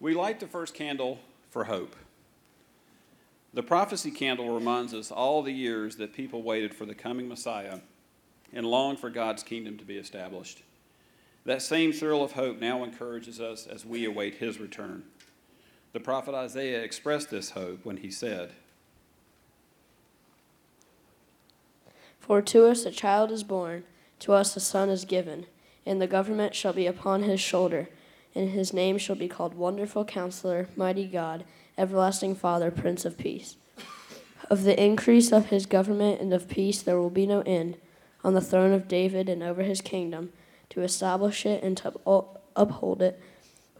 We light the first candle for hope. The prophecy candle reminds us all the years that people waited for the coming Messiah and longed for God's kingdom to be established. That same thrill of hope now encourages us as we await his return. The prophet Isaiah expressed this hope when he said, For to us a child is born, to us a son is given, and the government shall be upon his shoulder and his name shall be called Wonderful Counselor, Mighty God, Everlasting Father, Prince of Peace. Of the increase of his government and of peace there will be no end, on the throne of David and over his kingdom, to establish it and to uphold it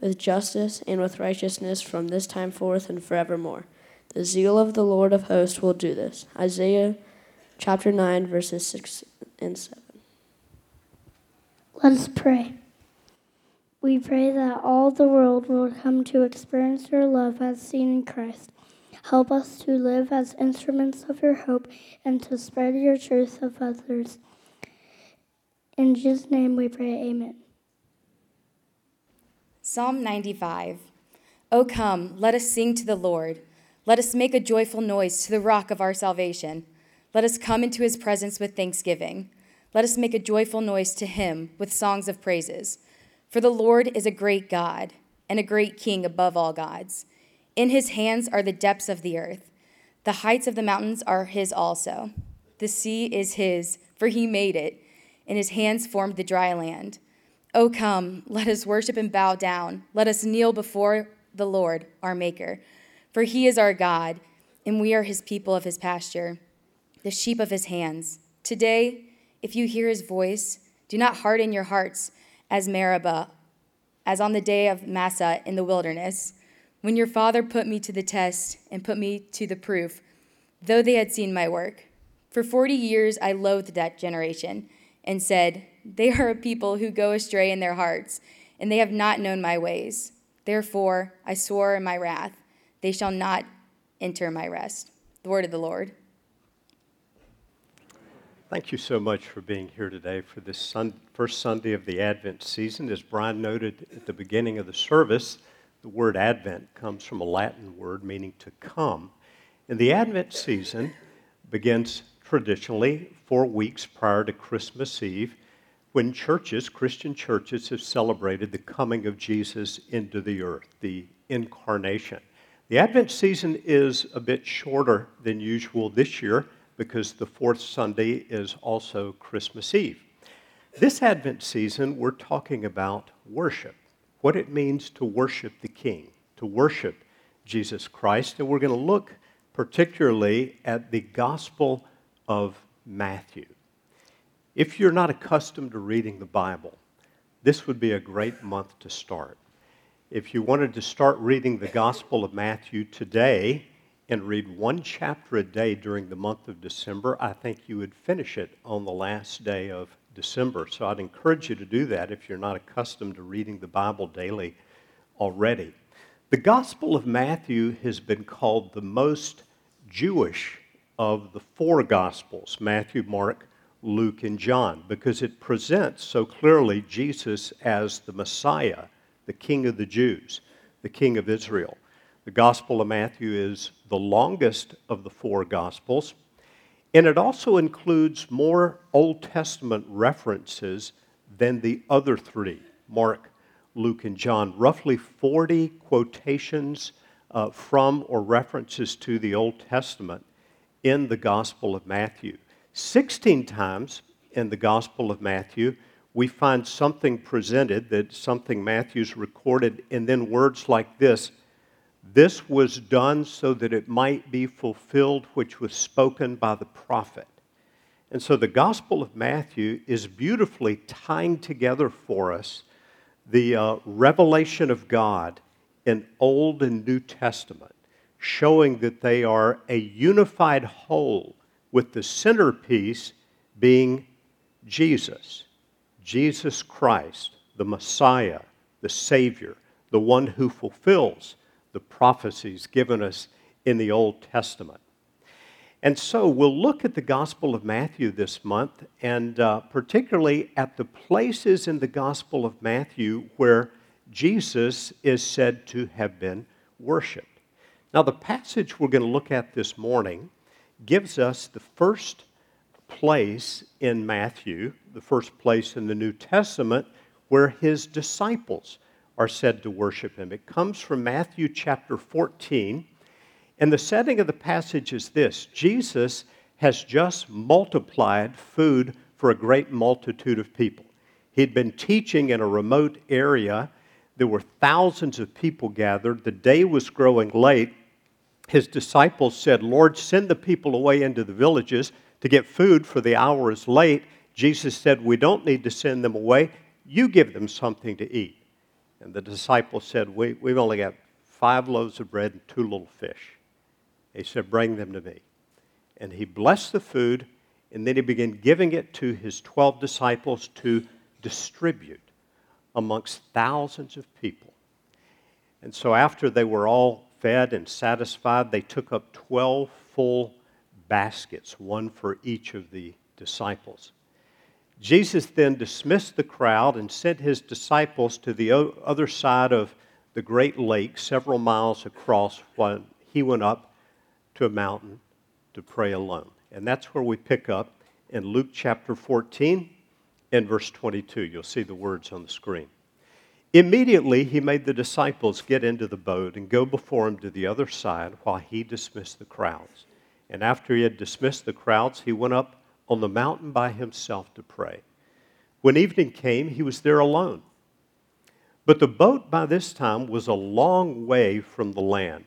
with justice and with righteousness from this time forth and forevermore. The zeal of the Lord of hosts will do this. Isaiah chapter 9, verses 6 and 7. Let us pray. We pray that all the world will come to experience your love as seen in Christ. Help us to live as instruments of your hope and to spread your truth of others. In Jesus' name we pray, Amen. Psalm 95 O come, let us sing to the Lord. Let us make a joyful noise to the rock of our salvation. Let us come into his presence with thanksgiving. Let us make a joyful noise to him with songs of praises. For the Lord is a great God and a great King above all gods. In his hands are the depths of the earth. The heights of the mountains are his also. The sea is his, for he made it, and his hands formed the dry land. O oh, come, let us worship and bow down. Let us kneel before the Lord, our Maker. For he is our God, and we are his people of his pasture, the sheep of his hands. Today, if you hear his voice, do not harden your hearts as Meribah, as on the day of Massah in the wilderness, when your father put me to the test and put me to the proof, though they had seen my work. For forty years I loathed that generation and said, They are a people who go astray in their hearts, and they have not known my ways. Therefore I swore in my wrath, They shall not enter my rest. The word of the Lord. Thank you so much for being here today for this sun, first Sunday of the Advent season. As Brian noted at the beginning of the service, the word Advent comes from a Latin word meaning to come. And the Advent season begins traditionally four weeks prior to Christmas Eve when churches, Christian churches, have celebrated the coming of Jesus into the earth, the incarnation. The Advent season is a bit shorter than usual this year because the fourth Sunday is also Christmas Eve. This Advent season, we're talking about worship, what it means to worship the King, to worship Jesus Christ. And we're going to look particularly at the Gospel of Matthew. If you're not accustomed to reading the Bible, this would be a great month to start. If you wanted to start reading the Gospel of Matthew today, and read one chapter a day during the month of December, I think you would finish it on the last day of December. So I'd encourage you to do that if you're not accustomed to reading the Bible daily already. The Gospel of Matthew has been called the most Jewish of the four Gospels Matthew, Mark, Luke, and John because it presents so clearly Jesus as the Messiah, the King of the Jews, the King of Israel. The Gospel of Matthew is the longest of the four Gospels, and it also includes more Old Testament references than the other three Mark, Luke, and John. Roughly 40 quotations uh, from or references to the Old Testament in the Gospel of Matthew. 16 times in the Gospel of Matthew, we find something presented that something Matthew's recorded, and then words like this this was done so that it might be fulfilled which was spoken by the prophet. And so the Gospel of Matthew is beautifully tying together for us the uh, revelation of God in Old and New Testament, showing that they are a unified whole, with the centerpiece being Jesus, Jesus Christ, the Messiah, the Savior, the one who fulfills the prophecies given us in the Old Testament. And so we'll look at the Gospel of Matthew this month, and uh, particularly at the places in the Gospel of Matthew where Jesus is said to have been worshiped. Now, the passage we're going to look at this morning gives us the first place in Matthew, the first place in the New Testament, where his disciples are said to worship him. It comes from Matthew chapter 14. And the setting of the passage is this Jesus has just multiplied food for a great multitude of people. He'd been teaching in a remote area. There were thousands of people gathered. The day was growing late. His disciples said, Lord, send the people away into the villages to get food, for the hour is late. Jesus said, We don't need to send them away. You give them something to eat. And the disciples said, we, We've only got five loaves of bread and two little fish. He said, Bring them to me. And he blessed the food, and then he began giving it to his 12 disciples to distribute amongst thousands of people. And so after they were all fed and satisfied, they took up 12 full baskets, one for each of the disciples. Jesus then dismissed the crowd and sent his disciples to the other side of the great lake, several miles across, while he went up to a mountain to pray alone. And that's where we pick up in Luke chapter 14 and verse 22. You'll see the words on the screen. Immediately, he made the disciples get into the boat and go before him to the other side while he dismissed the crowds. And after he had dismissed the crowds, he went up on the mountain by himself to pray. When evening came, he was there alone. But the boat by this time was a long way from the land.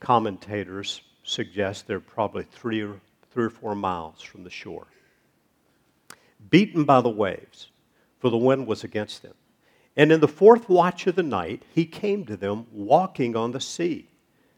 Commentators suggest they're probably three or, three or four miles from the shore. Beaten by the waves, for the wind was against them. And in the fourth watch of the night, he came to them walking on the sea.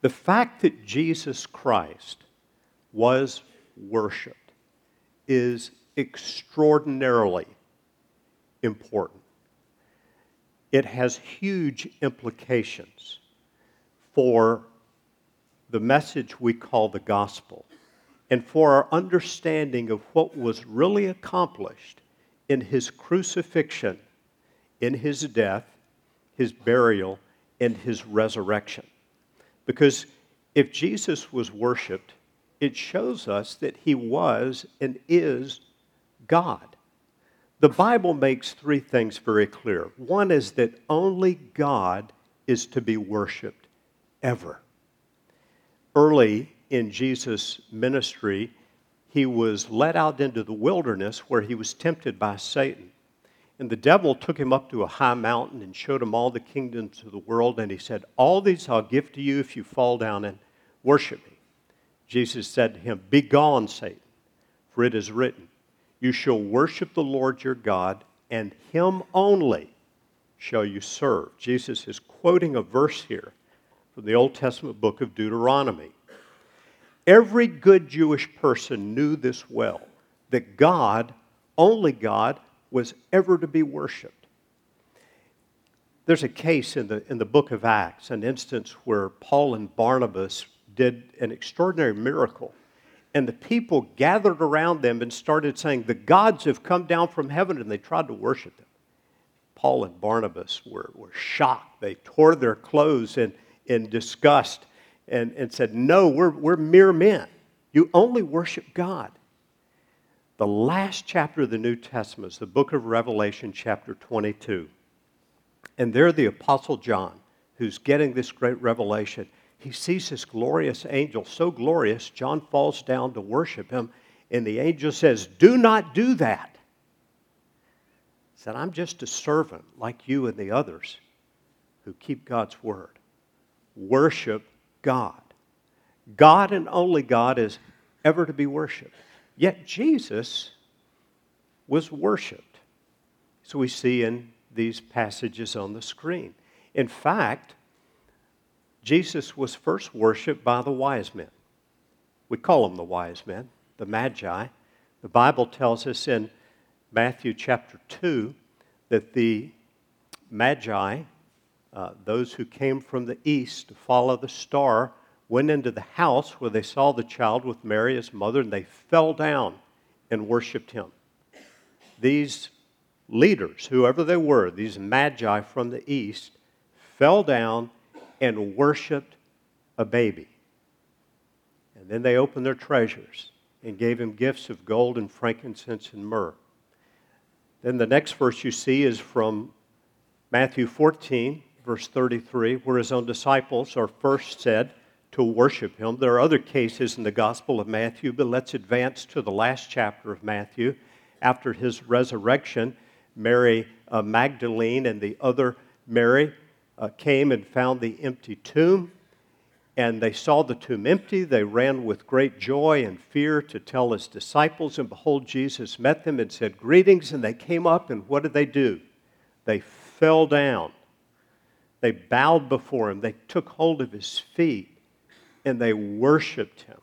The fact that Jesus Christ was worshiped is extraordinarily important. It has huge implications for the message we call the gospel and for our understanding of what was really accomplished in his crucifixion in his death, his burial, and his resurrection. Because if Jesus was worshiped, it shows us that he was and is God. The Bible makes three things very clear. One is that only God is to be worshiped ever. Early in Jesus' ministry, he was led out into the wilderness where he was tempted by Satan. And the devil took him up to a high mountain and showed him all the kingdoms of the world. And he said, All these I'll give to you if you fall down and worship me. Jesus said to him, Begone, Satan, for it is written, You shall worship the Lord your God, and him only shall you serve. Jesus is quoting a verse here from the Old Testament book of Deuteronomy. Every good Jewish person knew this well that God, only God, was ever to be worshiped. There's a case in the, in the book of Acts, an instance where Paul and Barnabas did an extraordinary miracle. And the people gathered around them and started saying, The gods have come down from heaven, and they tried to worship them. Paul and Barnabas were, were shocked. They tore their clothes in, in disgust and, and said, No, we're, we're mere men. You only worship God. The last chapter of the New Testament is the book of Revelation, chapter 22. And there, the Apostle John, who's getting this great revelation. He sees this glorious angel, so glorious, John falls down to worship him, and the angel says, Do not do that. He said, I'm just a servant like you and the others who keep God's word. Worship God. God and only God is ever to be worshiped. Yet Jesus was worshiped. So we see in these passages on the screen. In fact, Jesus was first worshiped by the wise men. We call them the wise men, the magi. The Bible tells us in Matthew chapter 2 that the magi, uh, those who came from the east to follow the star, went into the house where they saw the child with Mary, his mother, and they fell down and worshiped him. These leaders, whoever they were, these magi from the east, fell down and worshiped a baby. And then they opened their treasures and gave him gifts of gold and frankincense and myrrh. Then the next verse you see is from Matthew 14, verse 33, where his own disciples are first said to worship him. There are other cases in the Gospel of Matthew, but let's advance to the last chapter of Matthew. After his resurrection, Mary uh, Magdalene and the other Mary uh, came and found the empty tomb. And they saw the tomb empty. They ran with great joy and fear to tell his disciples. And behold, Jesus met them and said, Greetings. And they came up, and what did they do? They fell down. They bowed before him. They took hold of his feet and they worshiped him.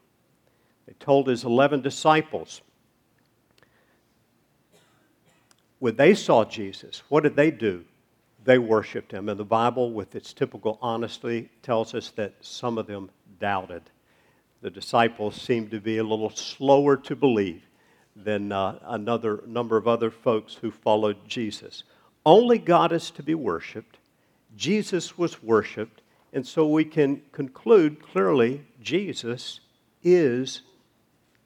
They told his 11 disciples, when they saw Jesus, what did they do? They worshiped him. And the Bible, with its typical honesty, tells us that some of them doubted. The disciples seemed to be a little slower to believe than uh, another number of other folks who followed Jesus. Only God is to be worshiped. Jesus was worshiped. And so we can conclude clearly Jesus is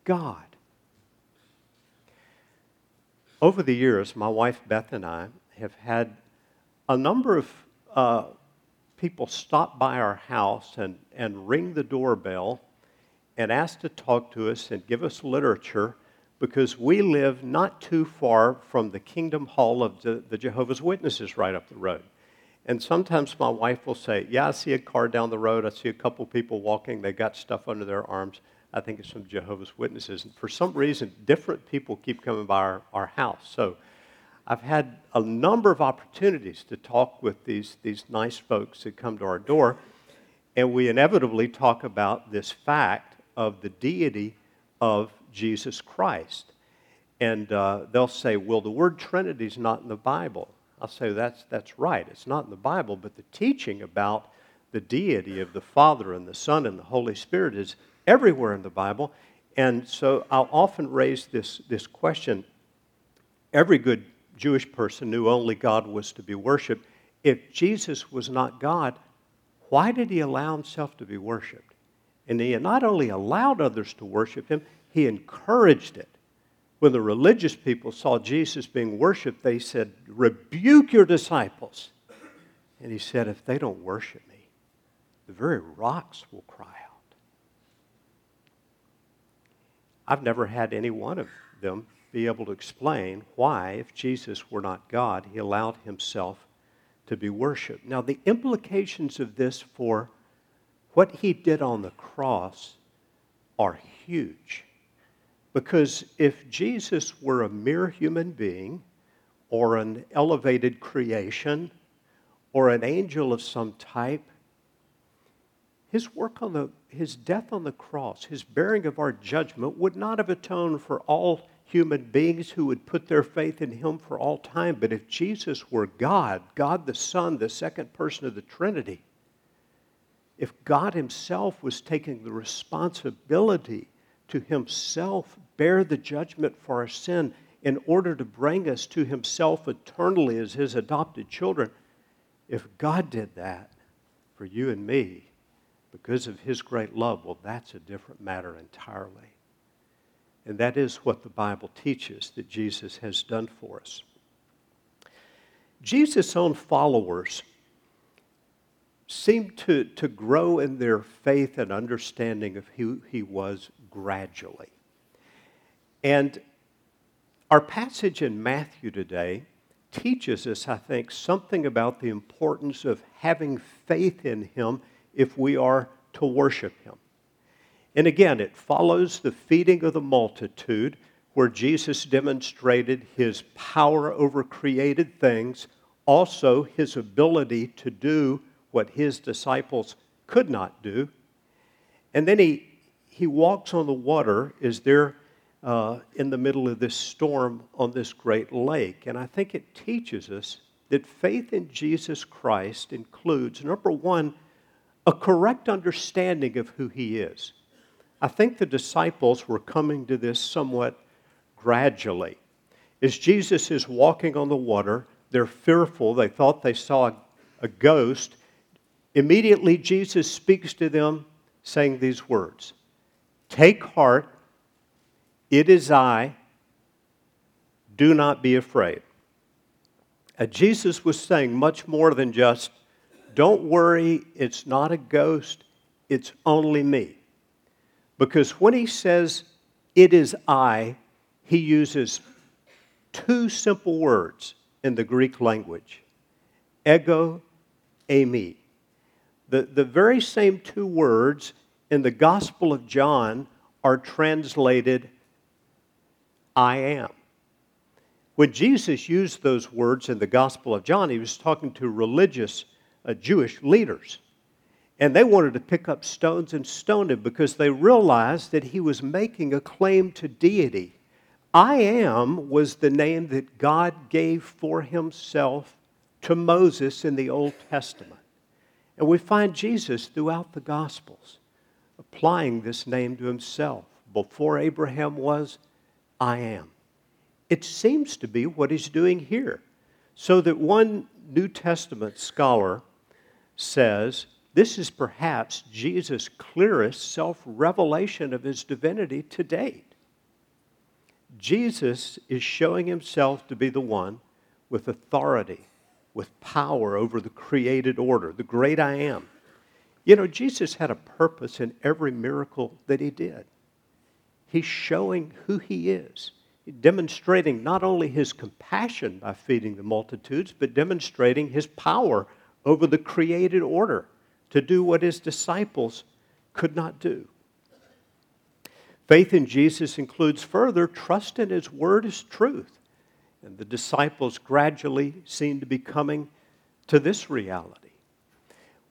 God. Over the years, my wife Beth and I have had a number of uh, people stop by our house and, and ring the doorbell and ask to talk to us and give us literature because we live not too far from the Kingdom Hall of the, the Jehovah's Witnesses right up the road. And sometimes my wife will say, Yeah, I see a car down the road. I see a couple people walking. They got stuff under their arms. I think it's some Jehovah's Witnesses. And for some reason, different people keep coming by our, our house. So I've had a number of opportunities to talk with these, these nice folks that come to our door. And we inevitably talk about this fact of the deity of Jesus Christ. And uh, they'll say, Well, the word Trinity is not in the Bible. I'll say that's, that's right. It's not in the Bible, but the teaching about the deity of the Father and the Son and the Holy Spirit is everywhere in the Bible. And so I'll often raise this, this question. Every good Jewish person knew only God was to be worshiped. If Jesus was not God, why did he allow himself to be worshiped? And he not only allowed others to worship him, he encouraged it. When the religious people saw Jesus being worshiped, they said, Rebuke your disciples. And he said, If they don't worship me, the very rocks will cry out. I've never had any one of them be able to explain why, if Jesus were not God, he allowed himself to be worshiped. Now, the implications of this for what he did on the cross are huge. Because if Jesus were a mere human being, or an elevated creation, or an angel of some type, his work on the his death on the cross, his bearing of our judgment would not have atoned for all human beings who would put their faith in him for all time. But if Jesus were God, God the Son, the second person of the Trinity, if God himself was taking the responsibility to himself bear the judgment for our sin in order to bring us to himself eternally as his adopted children. If God did that for you and me because of his great love, well, that's a different matter entirely. And that is what the Bible teaches that Jesus has done for us. Jesus' own followers seemed to, to grow in their faith and understanding of who he was gradually. And our passage in Matthew today teaches us, I think, something about the importance of having faith in him if we are to worship him. And again, it follows the feeding of the multitude where Jesus demonstrated his power over created things, also his ability to do what his disciples could not do. And then he, he walks on the water Is they're uh, in the middle of this storm on this great lake. And I think it teaches us that faith in Jesus Christ includes, number one, a correct understanding of who he is. I think the disciples were coming to this somewhat gradually. As Jesus is walking on the water, they're fearful. They thought they saw a ghost. Immediately, Jesus speaks to them, saying these words Take heart, it is I, do not be afraid. Uh, Jesus was saying much more than just, Don't worry, it's not a ghost, it's only me. Because when he says, It is I, he uses two simple words in the Greek language ego, eimi. The, the very same two words in the Gospel of John are translated I am. When Jesus used those words in the Gospel of John, he was talking to religious uh, Jewish leaders. And they wanted to pick up stones and stone him because they realized that he was making a claim to deity. I am was the name that God gave for himself to Moses in the Old Testament. And we find Jesus throughout the Gospels applying this name to himself. Before Abraham was, I am. It seems to be what he's doing here. So that one New Testament scholar says this is perhaps Jesus' clearest self revelation of his divinity to date. Jesus is showing himself to be the one with authority, with power over the created order, the great I am. You know, Jesus had a purpose in every miracle that he did. He's showing who he is, demonstrating not only his compassion by feeding the multitudes, but demonstrating his power over the created order to do what his disciples could not do. Faith in Jesus includes further trust in his word as truth. And the disciples gradually seem to be coming to this reality.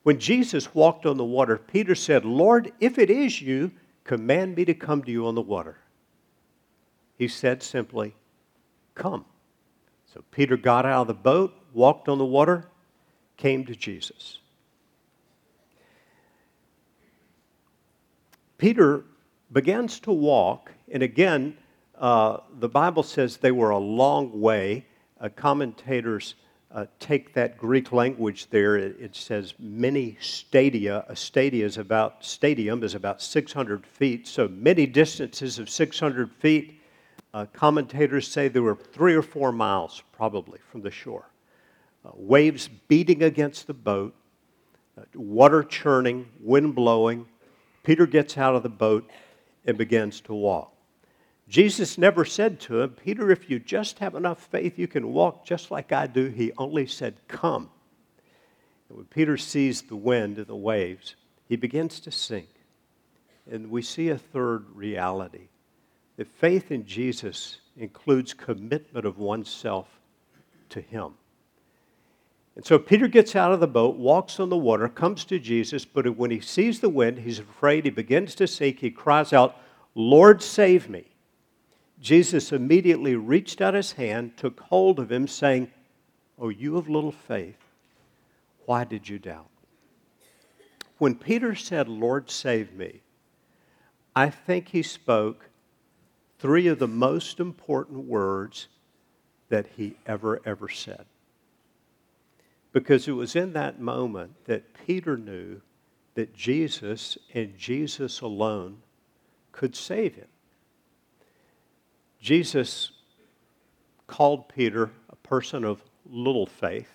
When Jesus walked on the water, Peter said, Lord, if it is you, command me to come to you on the water. He said simply, Come. So Peter got out of the boat, walked on the water, came to Jesus. Peter begins to walk, and again, uh, the Bible says they were a long way. Uh, commentators uh, take that Greek language there. It, it, says many stadia. A stadia is about stadium is about 600 feet, so many distances of 600 feet. Uh, commentators say they were three or four miles probably from the shore. Uh, waves beating against the boat, water churning, wind blowing. Peter gets out of the boat and begins to walk. Jesus never said to him, Peter, if you just have enough faith, you can walk just like I do. He only said, Come. And when Peter sees the wind and the waves, he begins to sink. And we see a third reality that faith in Jesus includes commitment of oneself to Him. And so Peter gets out of the boat, walks on the water, comes to Jesus, but when he sees the wind, he's afraid. He begins to sink. He cries out, Lord, save me. Jesus immediately reached out his hand, took hold of him, saying, Oh, you of little faith, why did you doubt? When Peter said, Lord, save me, I think he spoke three of the most important words that he ever, ever said. Because it was in that moment that Peter knew that Jesus and Jesus alone could save him. Jesus called Peter a person of little faith.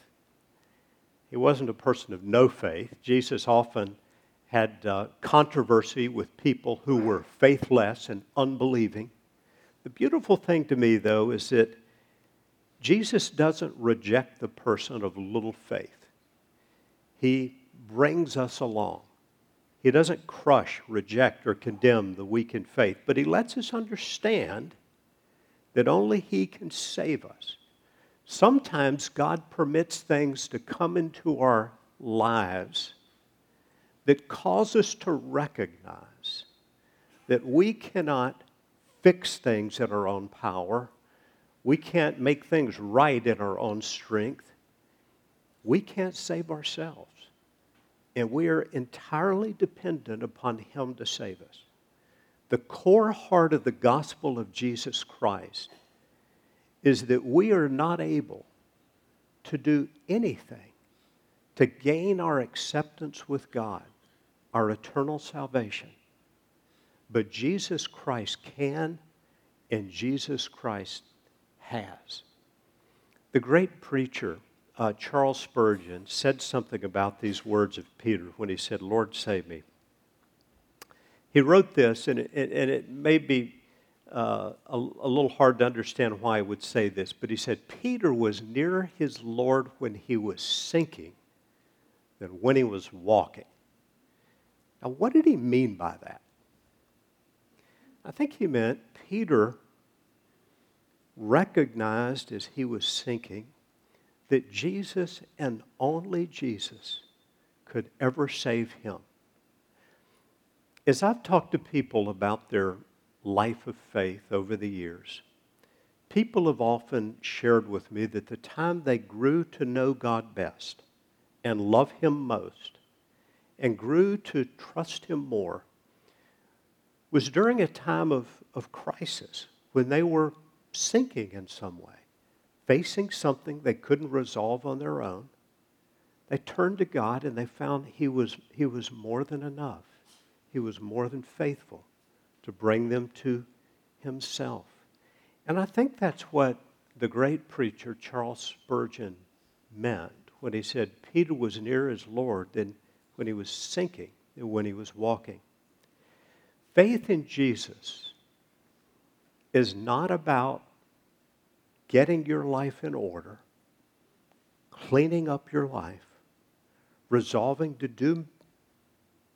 He wasn't a person of no faith. Jesus often had uh, controversy with people who were faithless and unbelieving. The beautiful thing to me, though, is that Jesus doesn't reject the person of little faith. He brings us along. He doesn't crush, reject, or condemn the weak in faith, but he lets us understand that only he can save us. Sometimes God permits things to come into our lives that cause us to recognize that we cannot fix things in our own power. We can't make things right in our own strength. We can't save ourselves. And we are entirely dependent upon Him to save us. The core heart of the gospel of Jesus Christ is that we are not able to do anything to gain our acceptance with God, our eternal salvation. But Jesus Christ can, and Jesus Christ has. The great preacher, uh, Charles Spurgeon, said something about these words of Peter when he said, Lord, save me. He wrote this, and it, and it may be uh, a, a little hard to understand why he would say this, but he said, Peter was nearer his Lord when he was sinking than when he was walking. Now, what did he mean by that? I think he meant Peter recognized as he was sinking that Jesus and only Jesus could ever save him. As I've talked to people about their life of faith over the years, people have often shared with me that the time they grew to know God best and love Him most and grew to trust Him more was during a time of, of crisis when they were sinking in some way, facing something they couldn't resolve on their own. They turned to God and they found He was, he was more than enough. He was more than faithful to bring them to Himself. And I think that's what the great preacher Charles Spurgeon meant when he said Peter was near his Lord than when he was sinking and when he was walking. Faith in Jesus is not about getting your life in order, cleaning up your life, resolving to do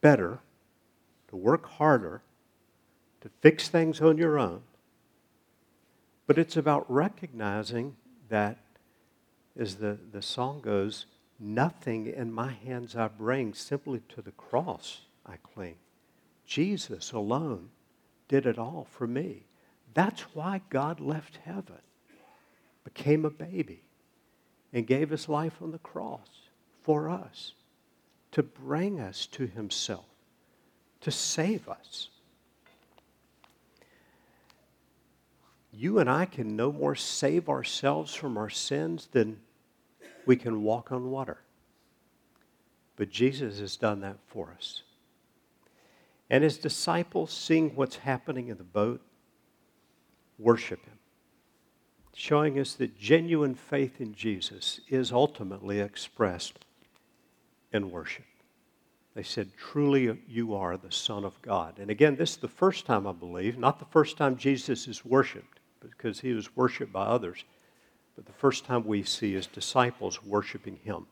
better, to work harder, to fix things on your own. But it's about recognizing that, as the, the song goes, nothing in my hands I bring, simply to the cross I cling. Jesus alone did it all for me. That's why God left heaven, became a baby, and gave his life on the cross for us to bring us to himself, to save us. You and I can no more save ourselves from our sins than we can walk on water. But Jesus has done that for us. And his disciples, seeing what's happening in the boat, worship him, showing us that genuine faith in Jesus is ultimately expressed in worship. They said, Truly, you are the Son of God. And again, this is the first time, I believe, not the first time Jesus is worshiped, because he was worshiped by others, but the first time we see his disciples worshiping him.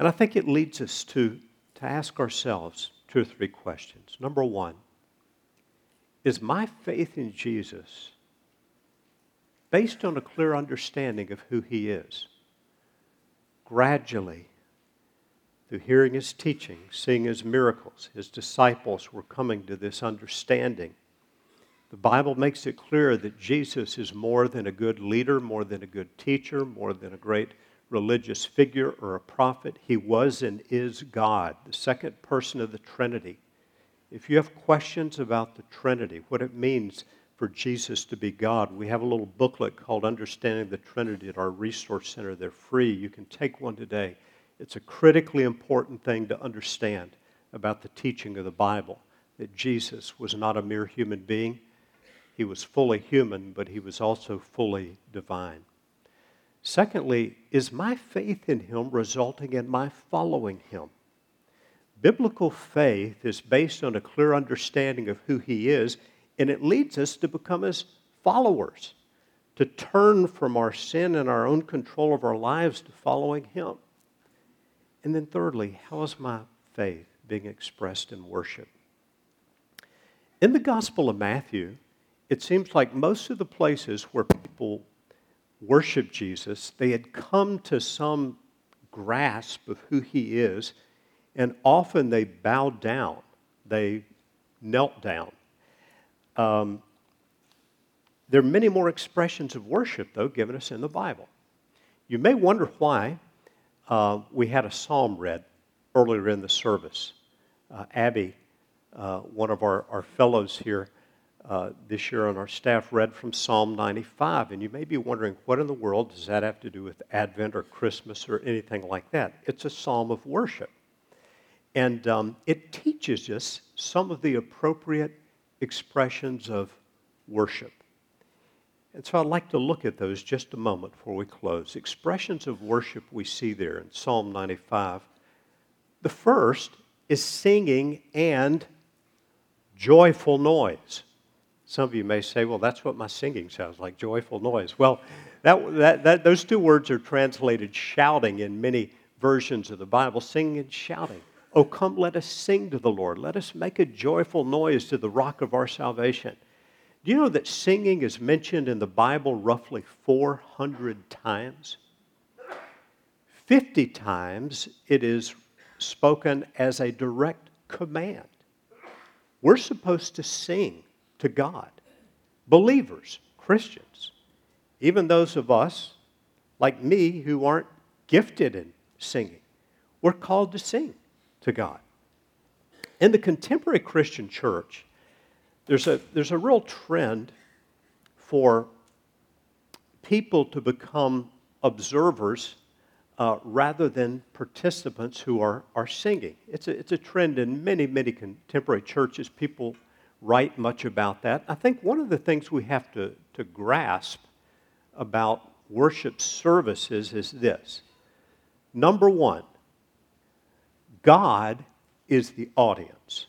And I think it leads us to, to ask ourselves two or three questions. Number one, is my faith in Jesus based on a clear understanding of who he is? Gradually, hearing his teaching, seeing his miracles, his disciples were coming to this understanding. The Bible makes it clear that Jesus is more than a good leader, more than a good teacher, more than a great religious figure or a prophet. He was and is God, the second person of the Trinity. If you have questions about the Trinity, what it means for Jesus to be God, we have a little booklet called Understanding the Trinity at our Resource Center. They're free. You can take one today. It's a critically important thing to understand about the teaching of the Bible that Jesus was not a mere human being. He was fully human, but he was also fully divine. Secondly, is my faith in him resulting in my following him? Biblical faith is based on a clear understanding of who he is, and it leads us to become his followers, to turn from our sin and our own control of our lives to following him. And then, thirdly, how is my faith being expressed in worship? In the Gospel of Matthew, it seems like most of the places where people worship Jesus, they had come to some grasp of who he is, and often they bowed down, they knelt down. Um, there are many more expressions of worship, though, given us in the Bible. You may wonder why uh, we had a psalm read earlier in the service. Uh, Abby, uh, one of our, our fellows here uh, this year on our staff, read from Psalm 95. And you may be wondering, what in the world does that have to do with Advent or Christmas or anything like that? It's a psalm of worship. And um, it teaches us some of the appropriate expressions of worship. And so I'd like to look at those just a moment before we close. Expressions of worship we see there in Psalm 95. The first is singing and joyful noise. Some of you may say, well, that's what my singing sounds like joyful noise. Well, that, that, that, those two words are translated shouting in many versions of the Bible singing and shouting. Oh, come, let us sing to the Lord. Let us make a joyful noise to the rock of our salvation. Do you know that singing is mentioned in the Bible roughly 400 times? 50 times it is spoken as a direct command. We're supposed to sing to God. Believers, Christians, even those of us like me who aren't gifted in singing, we're called to sing to God. In the contemporary Christian church, there's a, there's a real trend for people to become observers uh, rather than participants who are, are singing. It's a, it's a trend in many, many contemporary churches. People write much about that. I think one of the things we have to, to grasp about worship services is this number one, God is the audience.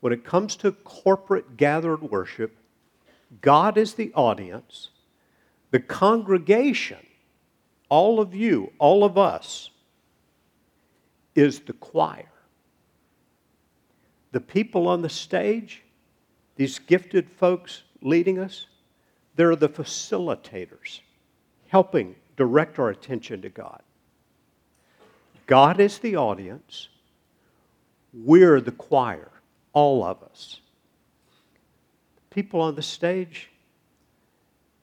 When it comes to corporate gathered worship, God is the audience. The congregation, all of you, all of us, is the choir. The people on the stage, these gifted folks leading us, they're the facilitators, helping direct our attention to God. God is the audience, we're the choir all of us. People on the stage,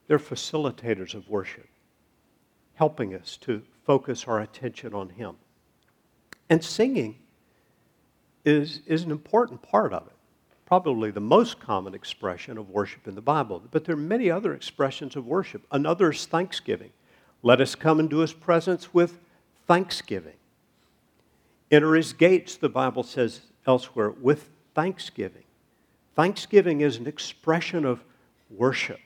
they're facilitators of worship, helping us to focus our attention on Him. And singing is, is an important part of it, probably the most common expression of worship in the Bible. But there are many other expressions of worship. Another is thanksgiving. Let us come into His presence with thanksgiving. Enter His gates, the Bible says elsewhere, with thanksgiving. Thanksgiving is an expression of worship.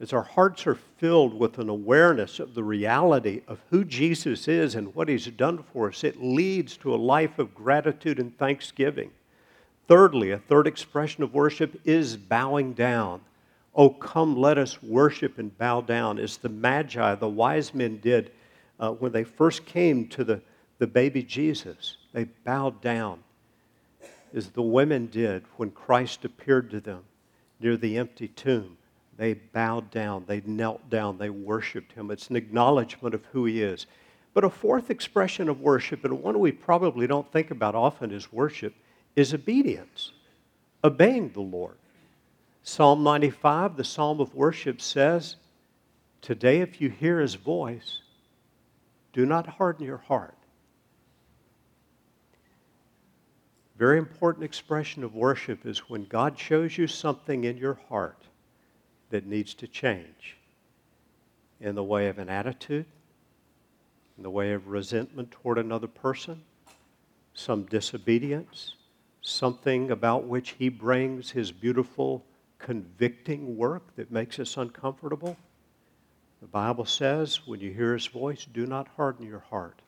As our hearts are filled with an awareness of the reality of who Jesus is and what he's done for us, it leads to a life of gratitude and thanksgiving. Thirdly, a third expression of worship is bowing down. Oh, come, let us worship and bow down, as the Magi, the wise men, did uh, when they first came to the, the baby Jesus. They bowed down as the women did when Christ appeared to them near the empty tomb. They bowed down, they knelt down, they worshiped him. It's an acknowledgement of who he is. But a fourth expression of worship, and one we probably don't think about often as worship, is obedience, obeying the Lord. Psalm 95, the psalm of worship, says, Today, if you hear his voice, do not harden your heart Very important expression of worship is when God shows you something in your heart that needs to change in the way of an attitude, in the way of resentment toward another person, some disobedience, something about which He brings His beautiful convicting work that makes us uncomfortable. The Bible says, when you hear his voice, do not harden your heart.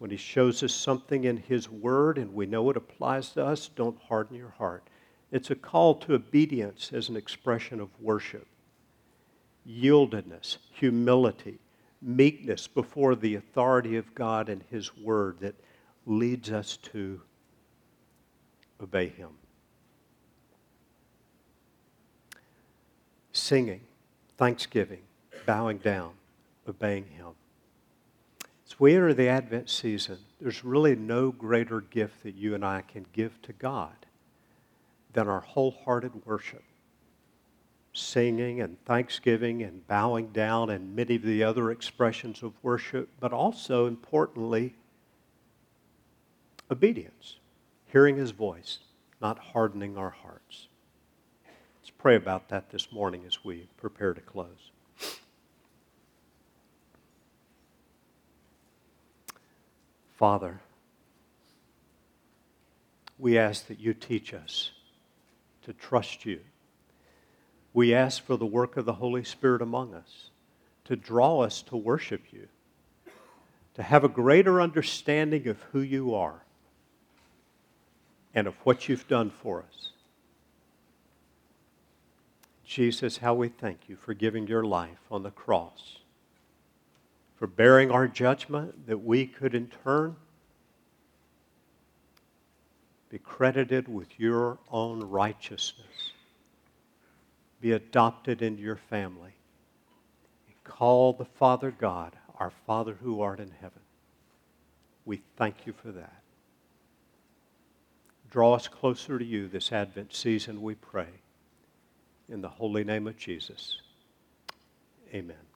When he shows us something in his word and we know it applies to us, don't harden your heart. It's a call to obedience as an expression of worship, yieldedness, humility, meekness before the authority of God and his word that leads us to obey him. Singing, thanksgiving, bowing down, obeying him. As we enter the Advent season, there's really no greater gift that you and I can give to God than our wholehearted worship. Singing and thanksgiving and bowing down and many of the other expressions of worship, but also, importantly, obedience, hearing his voice, not hardening our hearts. Let's pray about that this morning as we prepare to close. Father, we ask that you teach us to trust you. We ask for the work of the Holy Spirit among us to draw us to worship you, to have a greater understanding of who you are and of what you've done for us. Jesus, how we thank you for giving your life on the cross, for bearing our judgment that we could in turn be credited with your own righteousness, be adopted into your family, and call the Father God our Father who art in heaven. We thank you for that. Draw us closer to you this Advent season, we pray. In the holy name of Jesus. Amen.